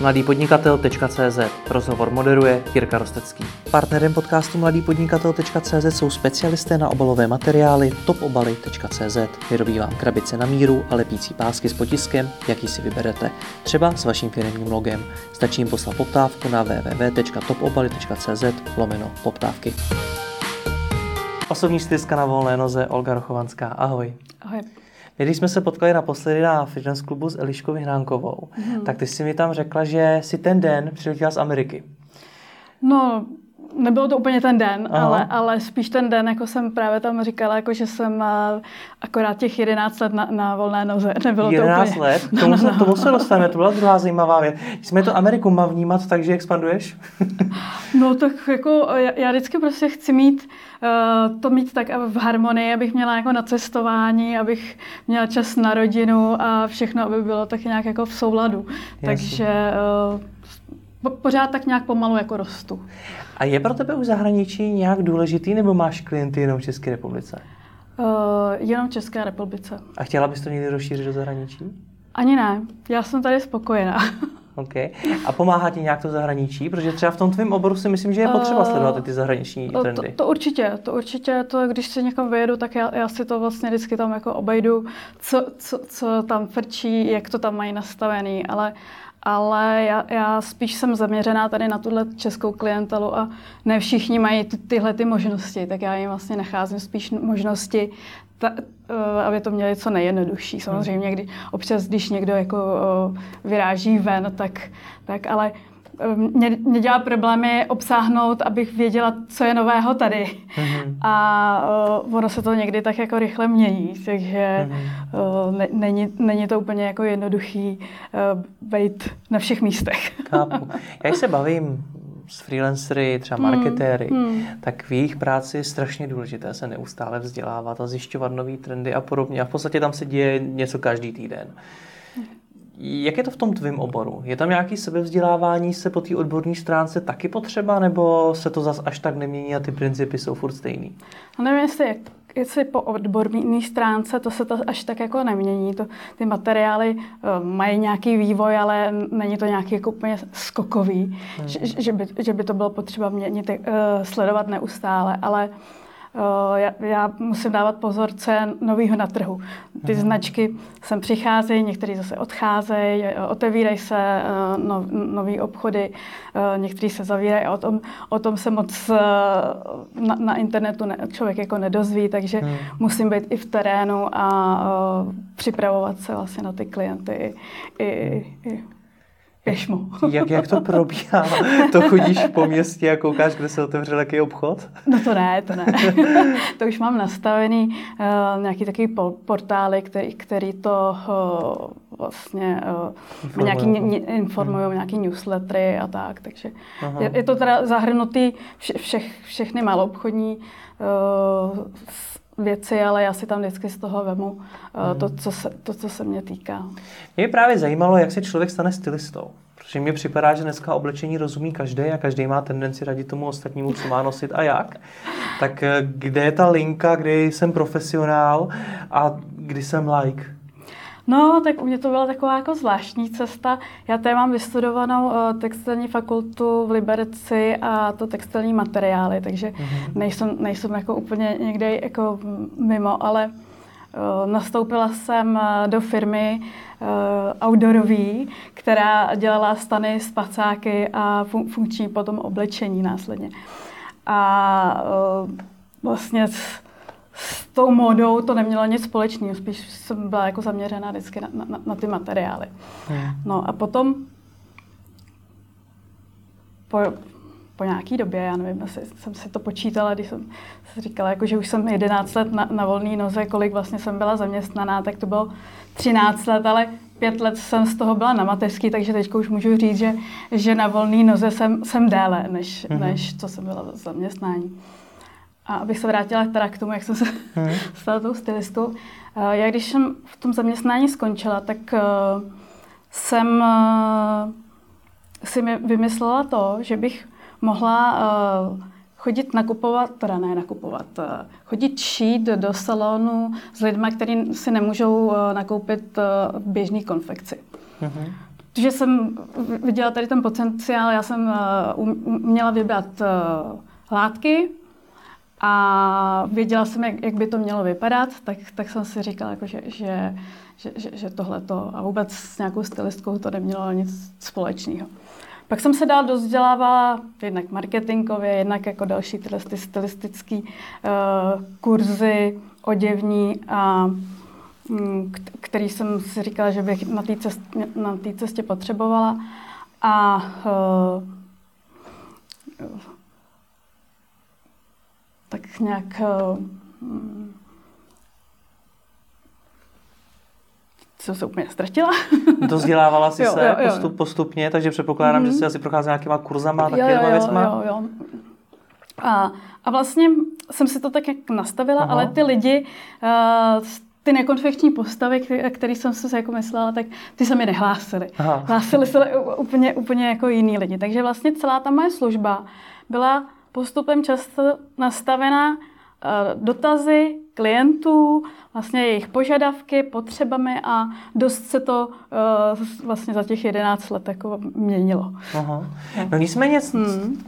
mladýpodnikatel.cz Rozhovor moderuje Jirka Rostecký. Partnerem podcastu mladýpodnikatel.cz jsou specialisté na obalové materiály topobaly.cz. Vyrobí vám krabice na míru a lepící pásky s potiskem, jaký si vyberete. Třeba s vaším firmním logem. Stačí jim poslat poptávku na www.topobaly.cz lomeno poptávky. Osobní stylska na volné noze Olga Rochovanská. Ahoj. Ahoj. My, když jsme se potkali naposledy na fitness klubu s Eliškou Vyhnánkovou, mm. tak ty jsi mi tam řekla, že si ten den přiletěla z Ameriky. No, nebylo to úplně ten den, ale, ale spíš ten den, jako jsem právě tam říkala, jako že jsem akorát těch 11 let na, na volné noze. Nebylo 11 to úplně... let? K tomu, se, tomu se dostaneme, to byla druhá zajímavá věc. Jsme to Ameriku má vnímat, takže expanduješ? no tak jako já, já vždycky prostě chci mít uh, to mít tak v harmonii, abych měla jako na cestování, abych měla čas na rodinu a všechno, aby bylo tak nějak jako v souladu. Jasně. Takže uh, pořád tak nějak pomalu jako rostu. A je pro tebe už zahraničí nějak důležitý, nebo máš klienty jenom v České republice? Uh, jenom v České republice. A chtěla bys to někdy rozšířit do zahraničí? Ani ne. Já jsem tady spokojená. OK. A pomáhá ti nějak to zahraničí? Protože třeba v tom tvém oboru si myslím, že je potřeba sledovat ty zahraniční trendy. To, to určitě, to určitě. To, když se někam vyjedu, tak já, já si to vlastně vždycky tam jako obejdu, co, co, co tam frčí, jak to tam mají nastavený, ale ale já, já spíš jsem zaměřená tady na tuhle českou klientelu a ne všichni mají ty, tyhle ty možnosti, tak já jim vlastně nacházím spíš možnosti, ta, uh, aby to měli co nejjednodušší. Samozřejmě, kdy, občas, když někdo jako uh, vyráží ven, tak, tak ale mě, mě dělá problémy obsáhnout, abych věděla, co je nového tady. Mm-hmm. A uh, ono se to někdy tak jako rychle mění, takže mm-hmm. uh, ne, není, není to úplně jako jednoduchý uh, být na všech místech. Chápu. Já se bavím s freelancery, třeba hmm, marketéry, mm, mm. tak v jejich práci je strašně důležité se neustále vzdělávat a zjišťovat nové trendy a podobně. A v podstatě tam se děje něco každý týden. Jak je to v tom tvém oboru? Je tam nějaký sebevzdělávání se po té odborné stránce taky potřeba, nebo se to zas až tak nemění a ty principy jsou furt stejný? No nevím, jestli, jak, jestli po odborné stránce to se to až tak jako nemění. To, ty materiály uh, mají nějaký vývoj, ale není to nějaký jako úplně skokový, hmm. že, že, by, že by to bylo potřeba měnit, uh, sledovat neustále, ale uh, Eh, já, já musím dávat pozor, co je novýho na trhu. Ty Aha. značky sem přicházejí, některé zase odcházejí, otevírají se eh, no, nové obchody, eh, některé se zavírají a o tom, o tom se moc na, na internetu ne, člověk jako nedozví, takže hmm. musím být i v terénu a připravovat se vlastně na ty klienty i, i, i Pěšmu. Jak, jak to probíhá? To chodíš po městě a koukáš, kde se otevřel jaký obchod? No to ne, to ne. to už mám nastavený uh, nějaký takový portály, který, který to uh, vlastně uh, nějaký, informují, hmm. nějaký newslettery a tak, takže je, je to teda zahrnutý vše, všech, všechny malobchodní uh, věci, ale já si tam vždycky z toho vemu uh, to, co se, to, co se mě týká. Mě právě zajímalo, jak se člověk stane stylistou. Protože mi připadá, že dneska oblečení rozumí každý a každý má tendenci radit tomu ostatnímu, co má nosit a jak. Tak eh, kde je ta linka, kdy jsem profesionál a kdy jsem like? No, tak u mě to byla taková jako zvláštní cesta. Já tady mám vystudovanou uh, textilní fakultu v Liberci a to textilní materiály, takže mm-hmm. nejsem, nejsem jako úplně někde jako mimo, ale uh, nastoupila jsem do firmy outdoorový, která dělala stany, spacáky a fun- funkční potom oblečení následně. A vlastně s tou modou to nemělo nic společného, spíš jsem byla jako zaměřená vždycky na, na, na ty materiály. Hmm. No a potom po, po nějaký době, já nevím, asi jsem si to počítala, když jsem si říkala, jako, že už jsem 11 let na, na volné noze, kolik vlastně jsem byla zaměstnaná, tak to bylo 13 let, ale pět let jsem z toho byla na mateřský, takže teď už můžu říct, že, že na volné noze jsem, jsem déle, než, mm-hmm. než co jsem byla v zaměstnání. A abych se vrátila teda k tomu, jak jsem se hmm. stala tou stylistou. Eh, já když jsem v tom zaměstnání skončila, tak eh, jsem eh, si vymyslela to, že bych mohla chodit nakupovat, teda ne nakupovat, chodit šít do salonu s lidmi, kteří si nemůžou nakoupit v běžné konfekci. Mm-hmm. protože jsem viděla tady ten potenciál, já jsem měla vybrat látky a věděla jsem, jak, jak by to mělo vypadat, tak, tak jsem si říkala, jako, že, že, že, že, že tohle to a vůbec s nějakou stylistkou to nemělo nic společného. Pak jsem se dál dozdělávala jednak marketingově, jednak jako další tyhle ty stylistické uh, kurzy oděvní, a, um, který jsem si říkala, že bych na té cestě, na cestě potřebovala. A uh, tak nějak uh, jsem se úplně ztratila. to vzdělávala si jo, se jo, jo. Postup, postupně, takže předpokládám, mm-hmm. že mhm. si asi procházela nějakýma kurzama a takovýma věcma. Jo, jo. A, a vlastně jsem si to tak jak nastavila, Aha. ale ty lidi, uh, ty nekonfektní postavy, které jsem si jako myslela, tak ty se mi nehlásily. Hlásili se úplně, úplně jako jiní lidi. Takže vlastně celá ta moje služba byla postupem často nastavená Eh, dotazy klientů, vlastně jejich požadavky, potřebami a dost se to uh, vlastně za těch 11 let jako měnilo. Aha. No nicméně, hmm.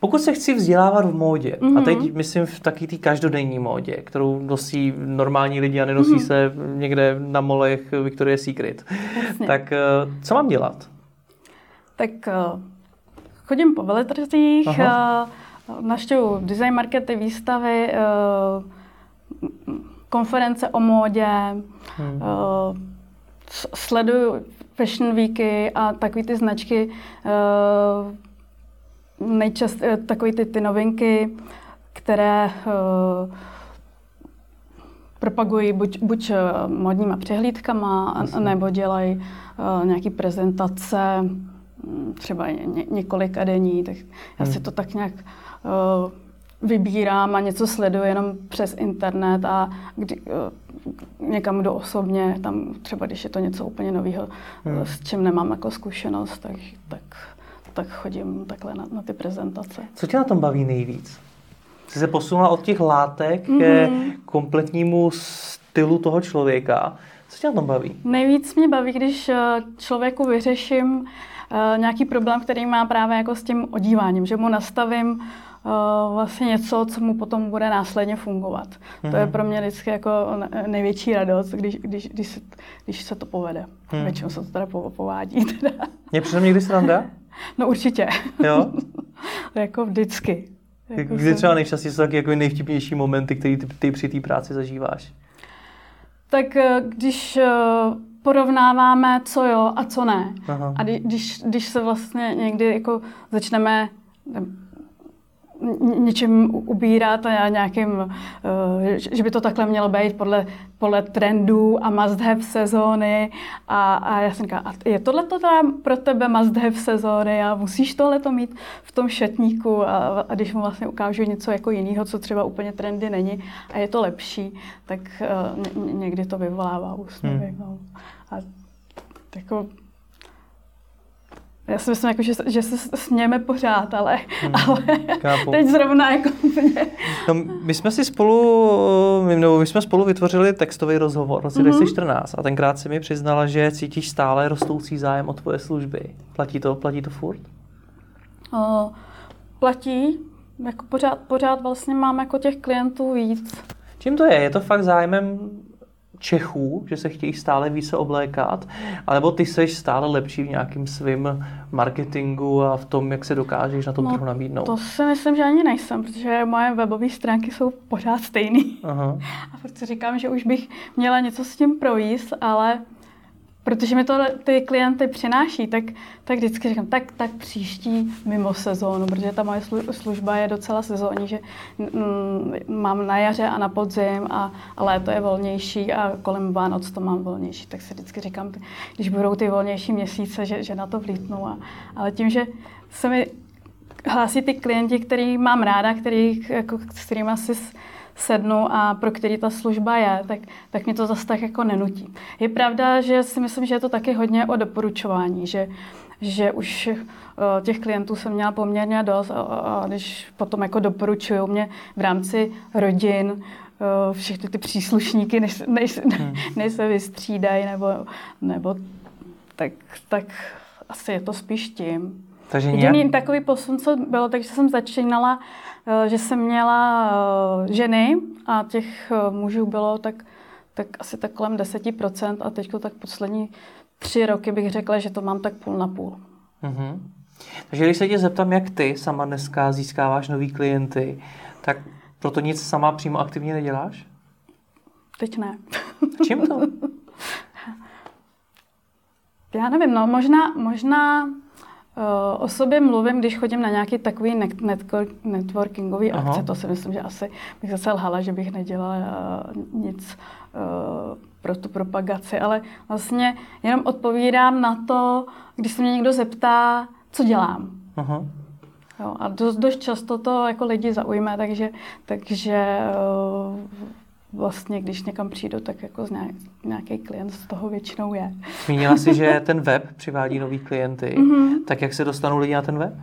pokud se chci vzdělávat v módě, mm-hmm. a teď mhm. myslím v taky té každodenní módě, kterou nosí normální lidi a nenosí mm-hmm. se někde na molech Victoria's Secret, Jasně. tak uh, co mám dělat? Tak chodím po veletrzích, Naštěvu design markety, výstavy, eh, konference o módě, hmm. Eh, sleduju fashion weeky a takové ty značky, eh, nejčast, takové ty, ty novinky, které propagují buď, buď modníma přehlídkama, nebo dělají nějaké prezentace, hm, třeba ně, několika denní, tak já hmm. si to tak nějak vybírám a něco sleduju jenom přes internet a kdy, uh, někam do osobně, tam třeba když je to něco úplně nového, hmm. s čím nemám jako zkušenost, tak, tak, tak chodím takhle na, na ty prezentace. Co tě na tom baví nejvíc? Jsi se posunula od těch látek mm-hmm. ke kompletnímu stylu toho člověka. Co tě na tom baví? Nejvíc mě baví, když eh, člověku vyřeším nějaký problém, který má právě jako s tím odíváním, že mu nastavím Eh, vlastně něco, co mu potom bude následně fungovat. Mm-hmm. To je mhm. pro mě vždycky jako největší radost, když, když, když, se, když se to povede. Mm. Většinou se to teda povádí. Teda. Je přitom někdy sranda? No určitě. Jo? jako vždycky. Jako Kdy třeba nejčastěji jsou taky jako nejvtipnější momenty, které ty, ty při té práci zažíváš? Tak eh, když eh, porovnáváme, co jo a co ne. Aha. A když, když se vlastně někdy jako začneme něčím ubírat a nějakým, eh, že by to takhle mělo být podle, podle trendů a must have sezóny. A, a já jsem říkala, je tohle to teda pro tebe must have sezóny a musíš tohle to mít v tom šatníku a, a když mu vlastně ukážu něco jako jiného, co třeba úplně trendy není a je to lepší, tak uh, někdy to vyvolává úsměvy. Hmm. No. A jako já si myslím, jako, že, že se smějeme pořád, ale, hmm, ale teď zrovna jako. No, my jsme si spolu, my, no, my jsme spolu vytvořili textový rozhovor v roce mm-hmm. 2014 a tenkrát si mi přiznala, že cítíš stále rostoucí zájem o tvoje služby. Platí to, platí to furt? O, platí. Jako pořád, pořád vlastně mám jako těch klientů víc. Čím to je? Je to fakt zájmem Čechů, že se chtějí stále více oblékat, alebo ty seš stále lepší v nějakým svým marketingu a v tom, jak se dokážeš na tom no, trhu nabídnout? To si myslím, že ani nejsem, protože moje webové stránky jsou pořád stejné. A protože říkám, že už bych měla něco s tím projíst, ale protože mi to ty klienty přináší, tak, tak vždycky říkám, tak, tak příští mimo sezónu, protože ta moje služba je docela sezónní, že mm, mám na jaře a na podzim a, a léto je volnější a kolem Vánoc to mám volnější, tak si vždycky říkám, když budou ty volnější měsíce, že, že na to vlítnu. A, ale tím, že se mi hlásí ty klienti, který mám ráda, který, jako, s kterými si sednu a pro který ta služba je, tak, tak mě to zase tak jako nenutí. Je pravda, že si myslím, že je to taky hodně o doporučování, že, že už uh, těch klientů jsem měla poměrně dost a, a když potom jako doporučují mě v rámci rodin, uh, všechny ty příslušníky, než, než, hmm. než se vystřídají, nebo, nebo tak, tak asi je to spíš tím. Takže Jediný nějak... takový posun, co bylo, takže jsem začínala, eh, že jsem měla eh, ženy a těch eh, mužů bylo tak, tak asi tak kolem 10% a teď tak poslední tři roky bych řekla, že to mám tak půl na půl. Mm-hmm. Takže když se tě zeptám, jak ty sama dneska získáváš nový klienty, tak proto nic sama přímo aktivně neděláš? Teď ne. Čím to? Já nevím, no možná, možná o sobě mluvím, když chodím na nějaký takový networkingový Aha. akce. To si myslím, že asi bych zase lhala, že bych nedělala uh, nic uh, pro tu propagaci, ale vlastně jenom odpovídám na to, když se mě někdo zeptá, co dělám. Aha. Jo, a dost, dost často to jako lidi zaujme, takže, takže vlastně, když někam přijdu, tak jako nějaký klient z toho většinou je. Zmínila jsi, že ten web přivádí nový klienty. Mm-hmm. Tak jak se dostanou lidi na ten web?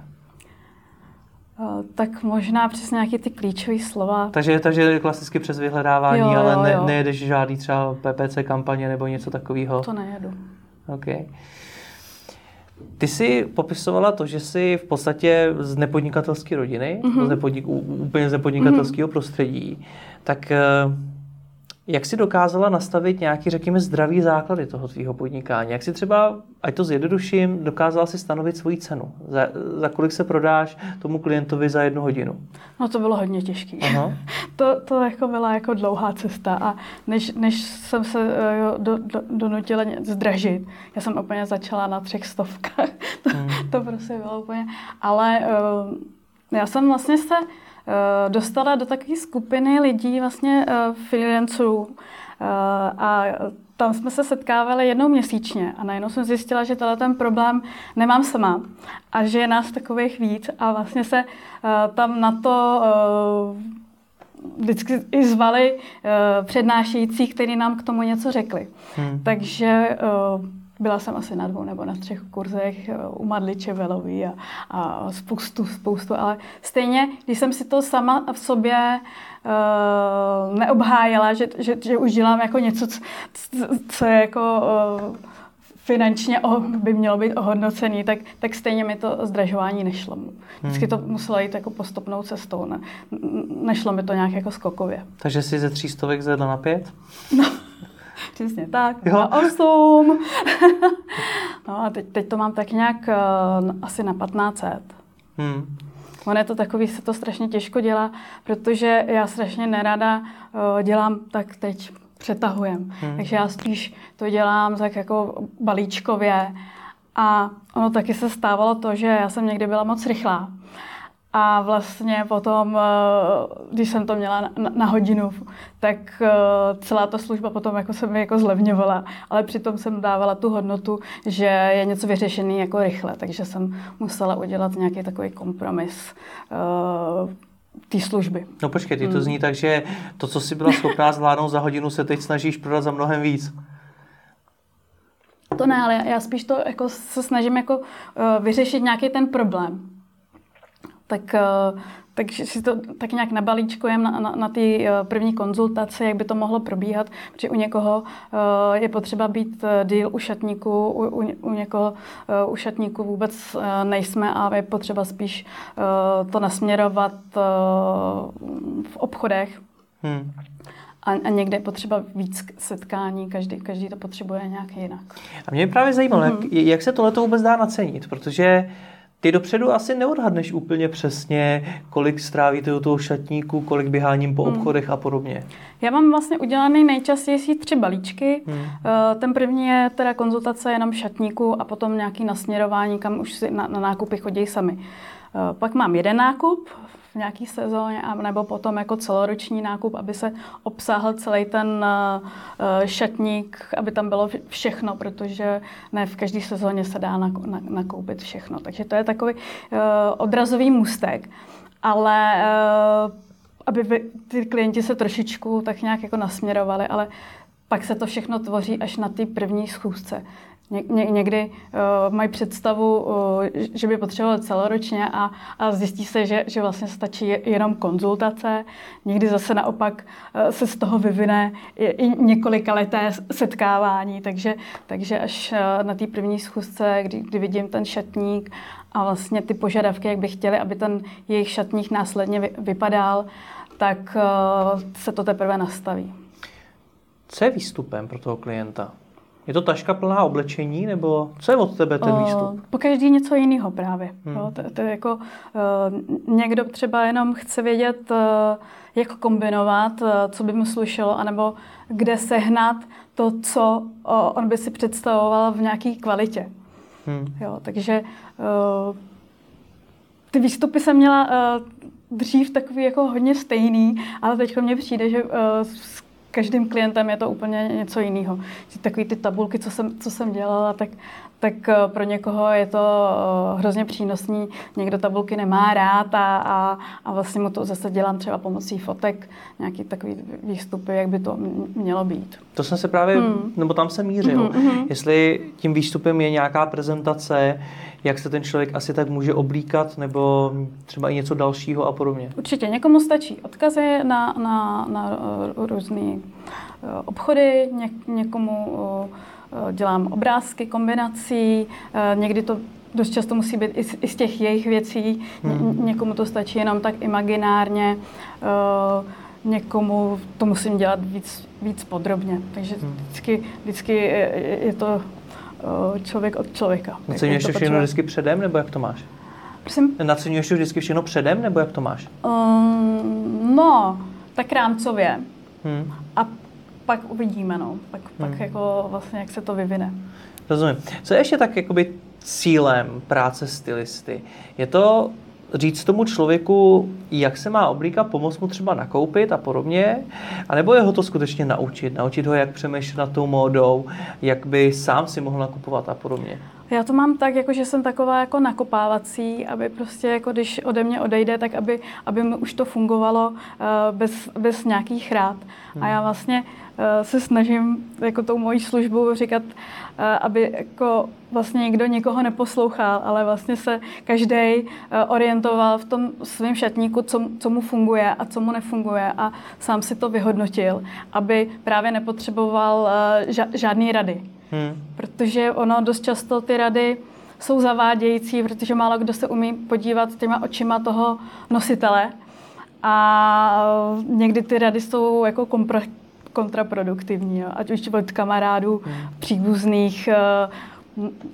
tak možná přes nějaké ty klíčové slova. Takže, takže klasicky přes vyhledávání, jo, ale ne, jo. nejedeš žádný třeba PPC kampaně nebo něco takového? To nejedu. OK. Ty jsi popisovala to, že jsi v podstatě z nepodnikatelské rodiny, mm-hmm. z nepodnik, úplně z nepodnikatelského mm-hmm. prostředí. Tak eh, jak jsi dokázala nastavit nějaký, řekněme, zdravý základy toho tvýho podnikání? Jak si třeba, ať to zjednoduším, dokázala si stanovit svoji cenu? Za, za kolik se prodáš tomu klientovi za jednu hodinu? No to bylo hodně těžké. to, to jako byla jako dlouhá cesta a než, než jsem se uh, do, do, donutila zdražit, já jsem úplně začala na třech stovkách. to, hmm. to prostě bylo úplně, ale uh, já jsem vlastně se Eh, dostala do takové skupiny lidí, vlastně uh, freelancerů. Uh, a tam jsme se setkávali jednou měsíčně a najednou jsem zjistila, že tenhle ten problém nemám sama a že je nás takových víc a vlastně se tam na to vždycky i zvali přednášející, kteří nám k tomu něco řekli. Hmm. Takže byla jsem asi na dvou nebo na třech kurzech eh, u Madliče Velový a, a spoustu, spoustu, ale stejně, když jsem si to sama v sobě uh, neobhájila, že, že, že už dělám jako něco, co, co je jako uh, finančně by mělo být ohodnocený, tak, tak stejně mi to zdražování nešlo. Vždycky to hmm. muselo jít jako postupnou cestou. Ne, nešlo mi to nějak jako skokově. Takže jsi ze tří stovek zvedla na pět? No. Přesně tak, jo. na 8. no a teď, teď to mám tak nějak uh, asi na 1500. Hmm. Ono je to takový, se to strašně těžko dělá, protože já strašně nerada uh, dělám tak teď přetahujem. Hmm. Takže já spíš to dělám tak jako balíčkově. A ono taky se stávalo to, že já jsem někdy byla moc rychlá. A vlastně potom, eh, když jsem to měla na, na hodinu, tak eh, celá ta služba potom jako se mi jako zlevňovala, ale přitom jsem dávala tu hodnotu, že je něco vyřešené jako rychle, takže jsem musela udělat nějaký takový kompromis uh, té služby. No počkej, ty to hmm. zní tak, že to, co jsi byla schopná zvládnout za hodinu, se teď snažíš prodat za mnohem víc. To ne, ale já spíš to jako se snažím jako vyřešit nějaký ten problém tak, eh, takže si to tak nějak nabalíčkujeme na, na, na ty eh, první konzultace, jak by to mohlo probíhat, protože u někoho eh, je potřeba být díl u šatníku, u, u, u někoho u šatníku vůbec nejsme a je potřeba spíš to nasměrovat v obchodech. Hmm. A, a někde je potřeba víc setkání, každý, každý to potřebuje nějak jinak. A mě právě zajímalo, mm-hmm. jak, jak se tohle vůbec dá nacenit, protože ty dopředu asi neodhadneš úplně přesně, kolik strávíte u toho šatníku, kolik běháním po hmm. obchodech a podobně. Já mám vlastně udělaný nejčastěji tři balíčky. Hmm. Eh, ten první je teda konzultace jenom šatníku a potom nějaký nasměrování, kam už si na, na nákupy chodí sami. Eh, pak mám jeden nákup v nějaký sezóně, nebo potom jako celoroční nákup, aby se obsáhl celý ten uh, šatník, aby tam bylo všechno, protože ne v každé sezóně se dá nakoupit všechno. Takže to je takový uh, odrazový můstek. Ale aby ty klienti se trošičku tak nějak jako nasměrovali, ale pak se to všechno tvoří až na té první schůzce Ně, někdy uh, mají představu, uh, že by potřebovali celoročně a, a zjistí se, že, že vlastně stačí jenom konzultace. Někdy zase naopak uh, se z toho vyvine i, i několika leté setkávání, takže, takže až uh, na té první schůzce, kdy, kdy vidím ten šatník a vlastně ty požadavky, jak by chtěli, aby ten jejich šatník následně vy, vypadal, tak uh, se to teprve nastaví. Co je výstupem pro toho klienta? Je to taška plná oblečení, nebo co je od tebe ten výstup? Po každý něco jiného právě. Hmm. Jo, to, to je jako, uh, někdo třeba jenom chce vědět, uh, jak kombinovat, uh, co by mu slušelo, anebo kde sehnat to, co uh, on by si představoval v nějaké kvalitě. Hmm. Jo, takže uh, ty výstupy jsem měla uh, dřív takový jako hodně stejný, ale teď mně přijde, že uh, každým klientem je to úplně něco jiného. Takový ty tabulky, co jsem, co jsem dělala, tak, tak eh, pro někoho je to eh, hrozně přínosný. Někdo tabulky nemá rád a, a, a vlastně mu to zase dělám třeba pomocí fotek, nějaký takový výstupy, jak by to mělo být. To jsem se právě, hmm. nebo tam se mířil. Hmm, hmm. Jestli tím výstupem je nějaká prezentace, jak se ten člověk asi tak může oblíkat, nebo třeba i něco dalšího a podobně. Určitě, někomu stačí odkazy na, na, na eh, různé obchody, ně, někomu dělám obrázky, kombinací, někdy to dost často musí být i z, i z těch jejich věcí, hmm. někomu to stačí jenom tak imaginárně, někomu to musím dělat víc, víc podrobně. Takže hmm. vždycky, vždycky je, to člověk od člověka. Naceňuješ to všechno vždycky předem, nebo jak to máš? Prosím? Naceňuješ to vždycky všechno předem, nebo jak to máš? Um, no, tak rámcově. Hmm. Pak uvidíme, no. Pak, pak hmm. jako vlastně, jak se to vyvine. Rozumím. Co je ještě tak jakoby cílem práce stylisty? Je to říct tomu člověku, jak se má oblíkat, pomoct mu třeba nakoupit a podobně, anebo je ho to skutečně naučit, naučit ho, jak přemýšlet nad tou módou, jak by sám si mohl nakupovat a podobně. Já to mám tak, jako že jsem taková jako nakopávací, aby prostě jako když ode mě odejde, tak aby, aby mi už to fungovalo uh, bez, bez nějakých rád. Hmm. A já vlastně uh, se snažím jako tou mojí službou říkat, uh, aby jako vlastně nikdo nikoho neposlouchal, ale vlastně se každý uh, orientoval v tom svém šatníku, co, co mu funguje a co mu nefunguje a sám si to vyhodnotil, aby právě nepotřeboval uh, ža- žádný rady. Hmm. Protože ono dost často ty rady jsou zavádějící, protože málo kdo se umí podívat těma očima toho nositele. A někdy ty rady jsou jako kompro- kontraproduktivní, jo. ať už od kamarádů, hmm. příbuzných eh,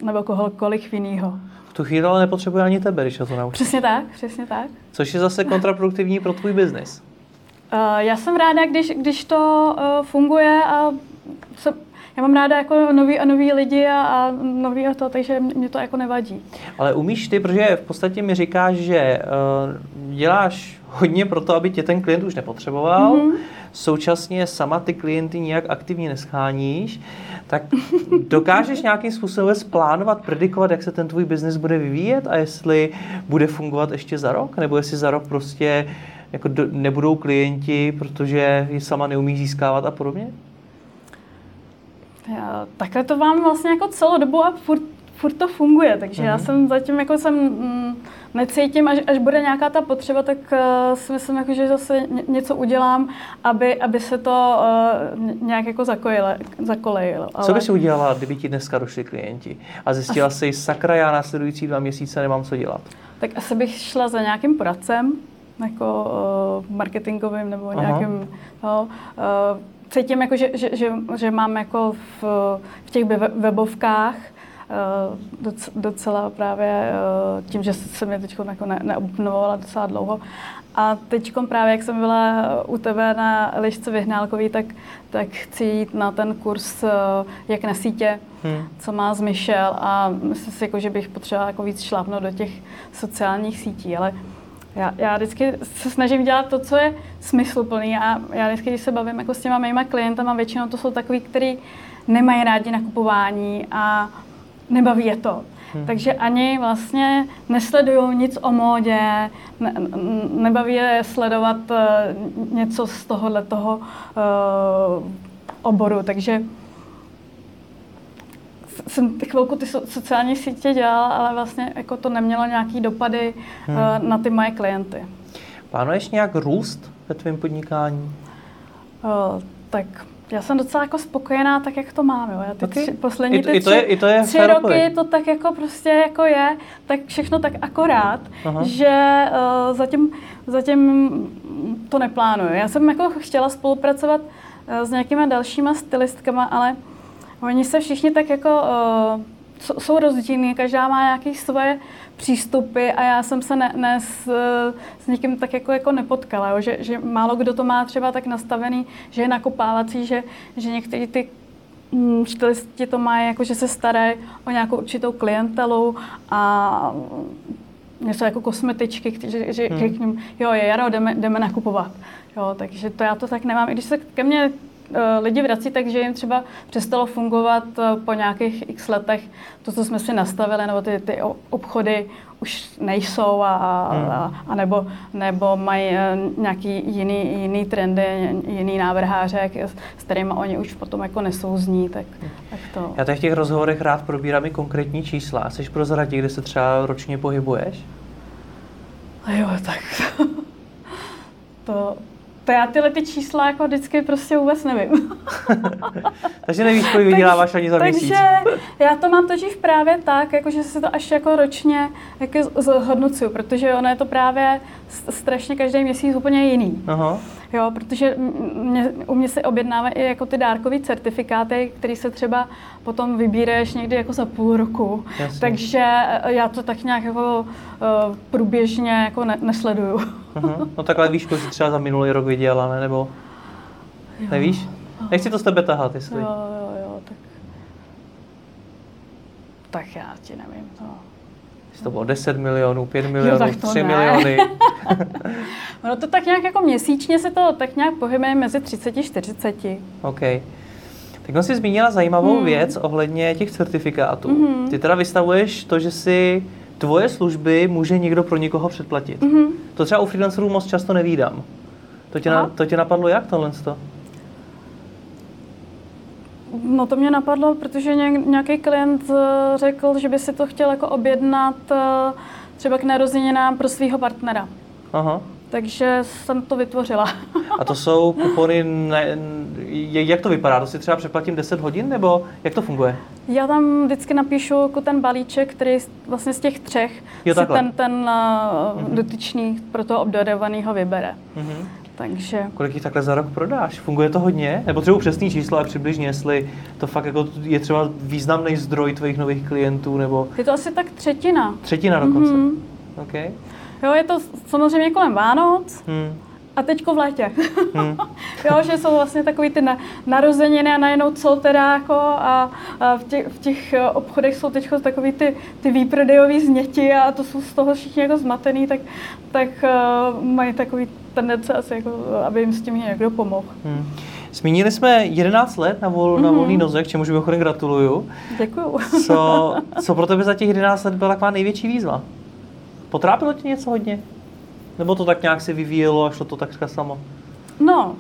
nebo kohokoliv jiného. V tu chvíli ale nepotřebuje ani tebe, když to naučí. Přesně tak, přesně tak. Což je zase kontraproduktivní pro tvůj biznis. Uh, já jsem ráda, když, když to uh, funguje a se, já mám ráda jako nový a nový lidi a, a nový a to, takže mě to jako nevadí. Ale umíš ty, protože v podstatě mi říkáš, že uh, děláš hodně pro to, aby tě ten klient už nepotřeboval, mm-hmm. současně sama ty klienty nějak aktivně nescháníš, tak dokážeš nějakým způsobem plánovat, predikovat, jak se ten tvůj biznis bude vyvíjet a jestli bude fungovat ještě za rok, nebo jestli za rok prostě jako do, nebudou klienti, protože ji sama neumí získávat a podobně? Takhle to mám vlastně jako celou dobu a furt, furt to funguje, takže mm-hmm. já mhm. jsem zatím jako jsem mm, necítím, až, až bude nějaká ta potřeba, tak uh, si myslím, jako, že zase něco udělám, aby, aby se to uh, nějak jako zakolejilo. Ale... Co by si udělala, kdyby ti dneska došli klienti a zjistila asi... si, sakra, já následující dva měsíce nemám co dělat? Tak asi bych šla za nějakým poradcem, jako uh, marketingovým nebo Aha. nějakým, no, uh, cítím, jako, že, že, že, že mám jako v, v těch webovkách eh, docela právě eh, tím, že jsem je teď jako ne, neobnovovala docela dlouho. A teď právě, jak jsem byla u tebe na lišce vyhnálkový, tak, tak chci jít na ten kurz eh, jak na sítě, hmm. co má z Michel a myslím si, jako, že bych potřebovala jako víc šlápnout do těch sociálních sítí, ale já, já vždycky se snažím dělat to, co je smysluplný a já vždycky, když se bavím jako s těma mýma klientama, většinou to jsou takový, kteří nemají rádi nakupování a nebaví je to. Hmm. Takže ani vlastně nesledují nic o módě, ne, nebaví je sledovat uh, něco z tohohle toho uh, oboru. Takže jsem chvilku ty sociální sítě dělala, ale vlastně jako to nemělo nějaký dopady hmm. na ty moje klienty. Plánuješ nějak růst ve tvém podnikání? Uh, tak já jsem docela jako spokojená tak, jak to mám. Jo. Já ty okay. tři, poslední I to, ty tři, i to je, i to je tři roky to tak jako prostě jako je, tak všechno tak akorát, Aha. že uh, zatím, zatím to neplánuju. Já jsem jako chtěla spolupracovat uh, s nějakýma dalšíma stylistkama, ale oni se všichni tak jako uh, jsou rozdílní, každá má nějaké svoje přístupy a já jsem se ne, ne s, s někým tak jako, jako nepotkala, jo? Že, že málo kdo to má třeba tak nastavený, že je nakopávací, že, že někteří ty mm, stylisti to mají jako, že se starají o nějakou určitou klientelu a něco jako kosmetičky, že, že hmm. k ním, jo, je jaro, jdeme, jdeme nakupovat. Jo, takže to já to tak nemám. I když se ke mně lidi vrací, takže jim třeba přestalo fungovat eh, po nějakých x letech to, co jsme si nastavili, nebo ty, ty obchody už nejsou a, a, hmm. a nebo, nebo mají eh, nějaký jiný, jiný trendy, jiný návrháře, s kterými oni už potom jako nesouzní, tak, tak to. Já tady v těch rozhovorech rád probírám i konkrétní čísla. Jsi prozradit, kde se třeba ročně pohybuješ? A jo, tak to, to já tyhle ty čísla jako vždycky prostě vůbec nevím. takže nevíš, kolik vyděláváš ani za měsíc. Takže já to mám totiž právě tak, jako že se to až jako ročně jako zhodnocuju, protože ono je to právě strašně každý měsíc úplně jiný. Aha. Jo, protože mě, u mě se objednávají i jako ty dárkové certifikáty, které se třeba potom vybíráš někdy jako za půl roku. Jasně. Takže eh, já to tak nějak jako uh, průběžně jako ne, nesleduju. Uh-huh. No takhle víš, kolik jsi třeba za minulý rok viděla, ne? Nebo jo. nevíš? Nechci to z tebe tahat, jestli. Jo, jo, jo, tak... Tak já ti nevím, to... Jestli to bylo 10 milionů, 5 milionů, jo, 3 ne. miliony. ono to tak nějak jako měsíčně se to tak nějak pohybuje mezi 30 a 40. OK. Tak jsi zmínila zajímavou hmm. věc ohledně těch certifikátů. Hmm. Ty teda vystavuješ to, že si tvoje služby může někdo pro někoho předplatit. Hmm. To třeba u freelancerů moc často nevídám. To tě, na, to tě napadlo jak tohle? No to mě napadlo, protože nějaký klient eh, řekl, že by si to chtěl jako objednat eh, třeba k narozeninám pro svého partnera. Aha. Takže jsem to vytvořila. A to jsou kupony, ne, jak to vypadá? To si třeba přeplatím 10 hodin, nebo jak to funguje? Já tam vždycky napíšu jako ten balíček, který vlastně z těch třech jo, si ten, ten uh, dotyčný pro toho obdarovaného vybere. Uh-huh. Takže... Kolik jich takhle za rok prodáš? Funguje to hodně? Nebo třeba přesný číslo, ale přibližně, jestli to fakt jako je třeba významný zdroj tvých nových klientů, nebo... Je to asi tak třetina. Třetina dokonce? Mm-hmm. Okay. Jo, je to samozřejmě kolem Vánoc. Hmm. A teďko v létě. Hmm. jo, že jsou vlastně takový ty na, narozeniny a najednou co teda jako a, a v, těch, v těch eh, obchodech jsou teď takový ty, ty výprodejové zněti a to jsou z toho všichni jako zmatený, tak, tak uh, mají takový tendence asi jako, aby jim s tím někdo pomohl. Hmm. Zmínili jsme 11 let na, vol, mm-hmm. na volný noze, k čemuž mimochodem gratuluju. Děkuju. Co, co pro tebe za těch 11 let byla taková největší výzva? Potrápilo tě něco hodně? Nebo to tak nějak se vyvíjelo a šlo to takřka samo? No,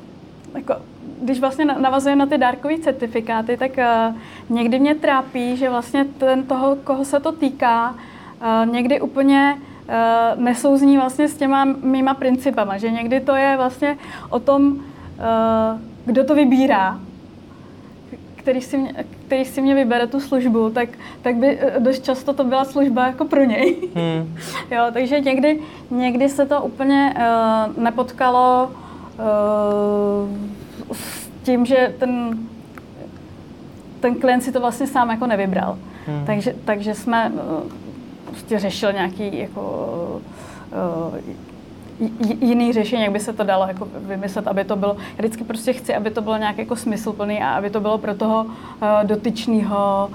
jako, když vlastně navazujeme na ty dárkové certifikáty, tak uh, někdy mě trápí, že vlastně ten toho, koho se to týká, uh, někdy úplně nesouzní vlastně s těma mýma principama, že někdy to je vlastně o tom, uh, kdo to vybírá který si, mě, který si mě vybere tu službu, tak, tak by eh, dost často to byla služba jako pro něj. Hmm. jo, takže někdy, někdy se to úplně uh, nepotkalo uh, s tím, že ten, ten klient si to vlastně sám jako nevybral. Hmm. Takže, takže jsme uh, prostě řešil nějaký jako uh, jiný řešení, jak by se to dalo jako vymyslet, aby to bylo, já vždycky prostě chci, aby to bylo nějak jako smysluplný a aby to bylo pro toho uh, dotyčného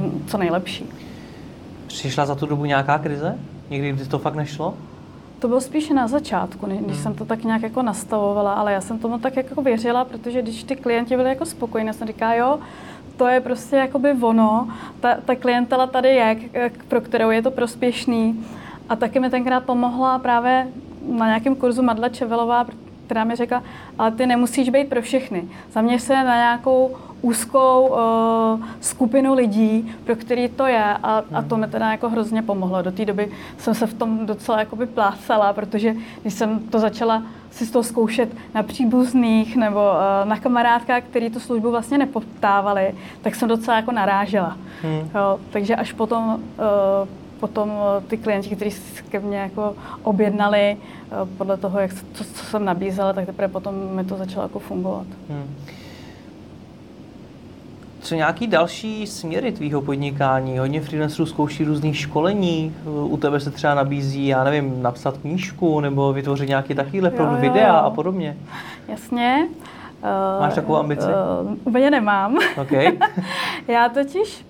hmm. co nejlepší. Přišla za tu dobu nějaká krize? Někdy, kdy to fakt nešlo? To bylo spíš na začátku, když hmm. jsem to tak nějak jako nastavovala, ale já jsem tomu tak jako věřila, protože když ty klienti byli jako spokojení, jsem říká, jo, to je prostě jakoby ono, ta, ta klientela tady je, pro kterou je to prospěšný. A taky mi tenkrát pomohla právě na nějakém kurzu Madla Čevelová, která mi řekla, ale ty nemusíš být pro všechny. Zaměř se na nějakou úzkou uh, skupinu lidí, pro který to je a, a to mi teda jako hrozně pomohlo. Do té doby jsem se v tom docela jakoby plásala, protože když jsem to začala si z toho zkoušet na příbuzných nebo uh, na kamarádkách, který tu službu vlastně nepoptávali, tak jsem docela jako narážela. Hmm. Jo, takže až potom uh, potom ty klienti, kteří ke mně jako objednali podle toho, jak, co, co jsem nabízela, tak teprve potom mi to začalo jako fungovat. Hmm. Co nějaký další směry tvýho podnikání? Hodně freelancerů zkouší různých školení. U tebe se třeba nabízí, já nevím, napsat knížku nebo vytvořit nějaký takovýhle jo, jo, videa a podobně. Jasně. Máš takovou ambici? Uh, úplně nemám. Okay. já totiž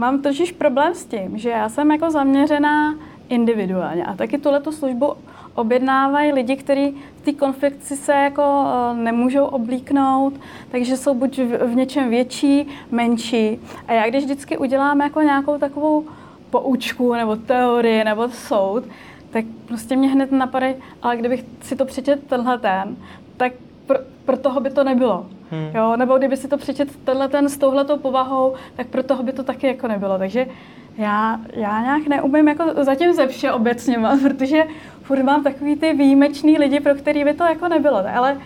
mám totiž problém s tím, že já jsem jako zaměřená individuálně a taky tuhle službu objednávají lidi, kteří v té konfekci se jako eh, nemůžou oblíknout, takže jsou buď v něčem větší, menší. A já když vždycky udělám jako nějakou takovou poučku nebo teorii nebo soud, tak prostě mě hned napadají, ale kdybych si to přečet tenhle ten, tak pro, pro toho by to nebylo. Hmm. Jo? Nebo kdyby si to přečet tenhle ten s touhletou povahou, tak pro toho by to taky jako nebylo. Takže já, já nějak neumím jako zatím ze vše obecně, protože furt mám takový ty výjimečný lidi, pro který by to jako nebylo, ale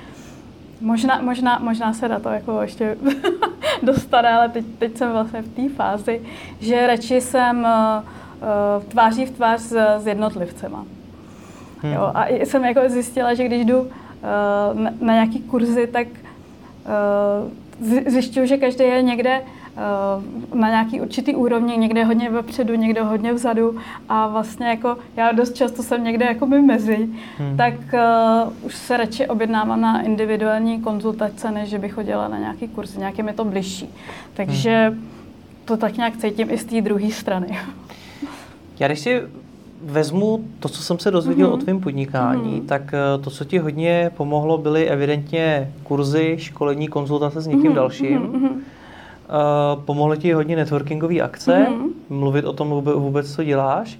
možná, možná, možná se na to jako ještě dostane, ale teď, teď jsem vlastně v té fázi, že radši jsem uh, tváří v tvář s, s jednotlivcema. Hmm. Jo, a jsem jako zjistila, že když jdu uh, na, na nějaký kurzy, tak zjišťuju, že každý je někde Eh, na nějaký určitý úrovni, někde hodně vepředu, někde hodně vzadu a vlastně jako já dost často jsem někde jako by mezi, hmm. tak uh, už se radši objednávám na individuální konzultace, než že bych chodila na nějaký kurz, nějaké mi to bližší. Takže hmm. to tak nějak cítím i z té druhé strany. Já když si vezmu to, co jsem se dozvěděl mm-hmm. o tvém podnikání, mm-hmm. tak eh, to, co ti hodně pomohlo, byly evidentně kurzy, školení, konzultace s někým mm-hmm. dalším. Mm-hmm. Uh, pomohly ti hodně networkingové akce, mm-hmm. mluvit o tom vůbec, co děláš.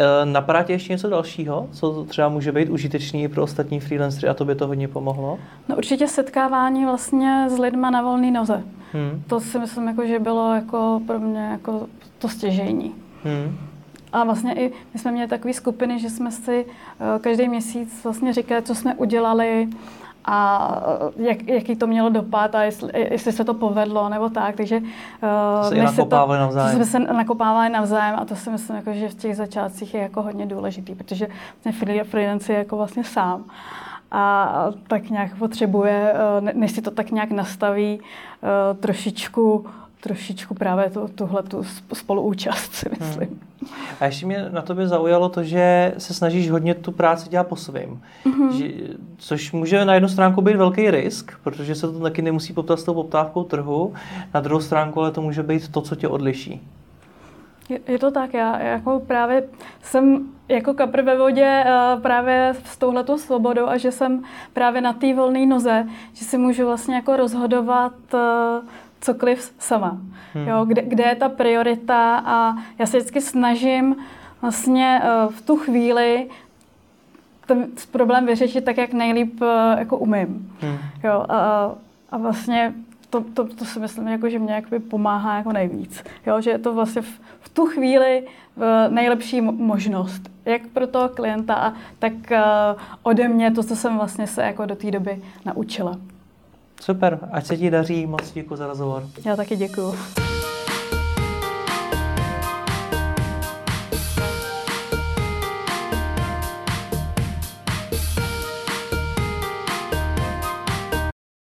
Uh, napadá tě ještě něco dalšího, co třeba může být užitečný pro ostatní freelancery a to by to hodně pomohlo? No určitě setkávání vlastně s lidma na volné noze. Hmm. To si myslím, jako, že bylo jako pro mě jako to stěžení. Hmm. A vlastně i my jsme měli takové skupiny, že jsme si uh, každý měsíc vlastně říkali, co jsme udělali, a jak, jaký to mělo dopad a jestli, jestli se to povedlo nebo tak. Takže uh, se nakopávali to, navzájem. jsme se nakopávali navzájem a to si myslím, jako, že v těch začátcích je jako hodně důležitý, protože vlastně freelance je jako vlastně sám a tak nějak potřebuje, než si to tak nějak nastaví, trošičku trošičku právě tu, tuhle tu spoluúčast, si hmm. myslím. Hmm. A ještě mě na tobě zaujalo to, že se snažíš hodně tu práci dělat po svým. Mm-hmm. Že, což může na jednu stránku být velký risk, protože se to taky nemusí poptat s tou poptávkou trhu. Na druhou stránku ale to může být to, co tě odliší. Je, je to tak, já jako právě jsem jako kapr ve vodě uh, právě s touhletou svobodou a že jsem právě na té volné noze, že si můžu vlastně jako rozhodovat uh, cokoliv sama. Hmm. Jo, kde, kde je ta priorita a já se vždycky snažím vlastně uh, v tu chvíli ten problém vyřešit tak, jak nejlíp uh, jako umím. Hmm. Jo, a, a vlastně to, to, to si myslím, jako, že mě jakoby pomáhá jako nejvíc. Jo, že je to vlastně v, v tu chvíli v nejlepší možnost, jak pro toho klienta, tak ode mě to, co jsem vlastně se jako do té doby naučila. Super, ať se ti daří, moc děkuji za rozhovor. Já taky děkuji.